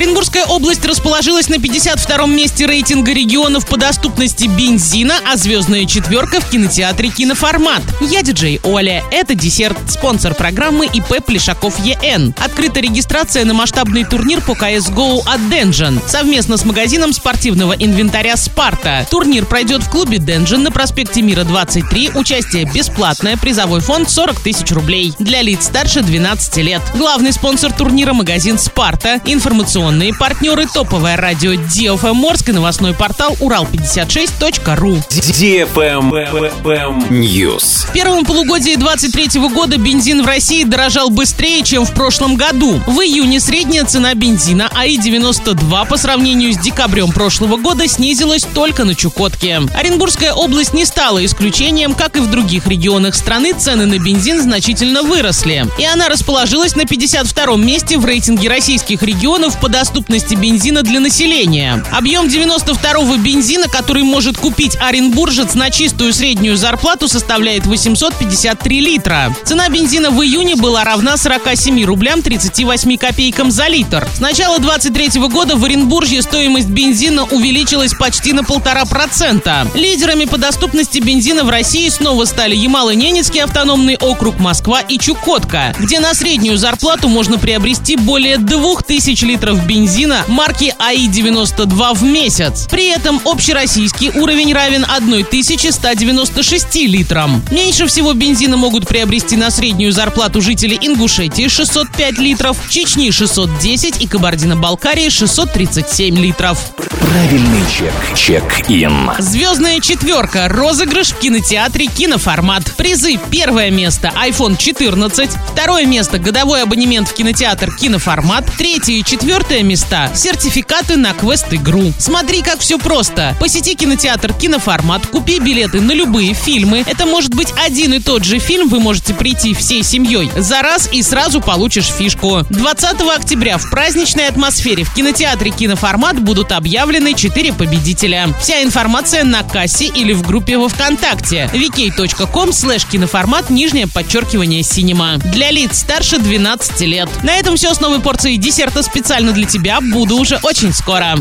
Оренбургская область расположилась на 52-м месте рейтинга регионов по доступности бензина, а звездная четверка в кинотеатре «Киноформат». Я диджей Оля. Это десерт. Спонсор программы ИП Плешаков ЕН. Открыта регистрация на масштабный турнир по CSGO от Денжен. Совместно с магазином спортивного инвентаря «Спарта». Турнир пройдет в клубе Денжен на проспекте Мира 23. Участие бесплатное. Призовой фонд 40 тысяч рублей. Для лиц старше 12 лет. Главный спонсор турнира – магазин «Спарта». Информационные партнеры – топовое радио DFM Морск и новостной портал урал56.ру. DFM News. В первом полугодии 2023 года бензин в России дорожал быстрее, чем в прошлом году. В июне средняя цена бензина АИ-92 по сравнению с декабрем прошлого года снизилась только на Чукотке. Оренбургская область не стала исключением, как и в других регионах страны цены на бензин значительно выросли. И она расположилась на 52-м месте в рейтинге российских регионов по доступности бензина для населения. Объем 92-го бензина, который может купить оренбуржец на чистую среднюю зарплату, составляет 853 литра. Цена бензина в июне была равна 47 рублям 38 копейкам за литр. С начала 2023 года в Оренбурге стоимость бензина увеличилась почти на полтора процента. Лидерами по доступности бензина в России снова стали Ямало-Ненецкий автономный округ Москва и Чукотка, где на среднюю зарплату можно приобрести более 2000 литров бензина марки АИ-92 в месяц. При этом общероссийский уровень равен 1196 литрам. Меньше всего бензина могут приобрести на среднюю зарплату жители Ингушетии 605 литров, Чечни 610 и Кабардино-Балкарии 637 литров. Правильный чек. Чек-ин. Звездная четверка. Розыгрыш в кинотеатре «Киноформат». Призы. Первое место – iPhone 14. Второе место – годовой абонемент в кинотеатр «Киноформат». Третье и четвертое места – сертификаты на квест-игру. Смотри, как все просто. Посети кинотеатр «Киноформат», купи билеты на любые фильмы. Это может быть один и тот же фильм, вы можете прийти всей семьей за раз и сразу получишь фишку. 20 октября в праздничной атмосфере в кинотеатре «Киноформат» будут объявлены 4 победителя. Вся информация на кассе или в группе во Вконтакте vk.com слэш киноформат нижнее подчеркивание синема. Для лиц старше 12 лет. На этом все с новой порцией десерта специально для тебя. Буду уже очень скоро.